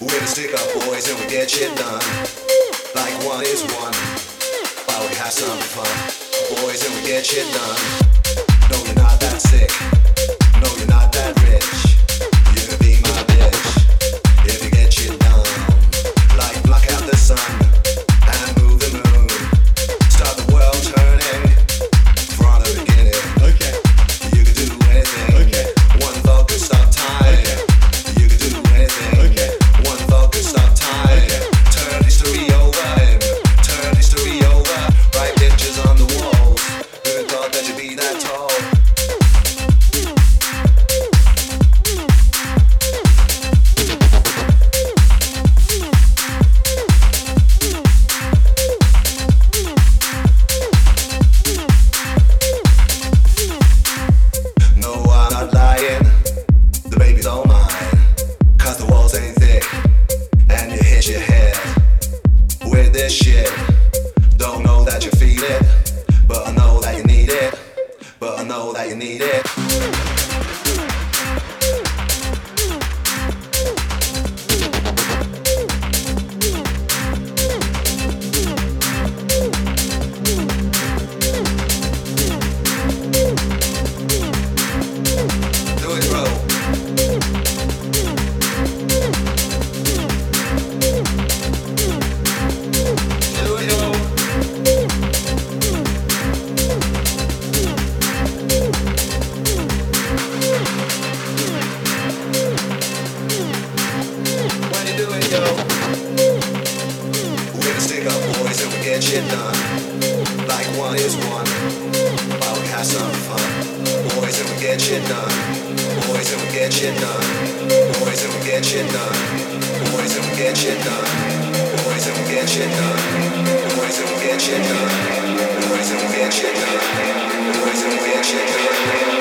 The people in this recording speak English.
We're the stick up boys and we get shit done. Like one is one. While we have some fun. Boys and we get shit done. No, you're not that sick. No, you're not that rich. one is one. While we have some fun? Boys and we get shit done. Boys and we get shit done. Boys and we get shit done. Boys and we get shit done. Boys and we get shit done. Boys and we get shit done. Boys and we get shit done. Boys and we get shit done.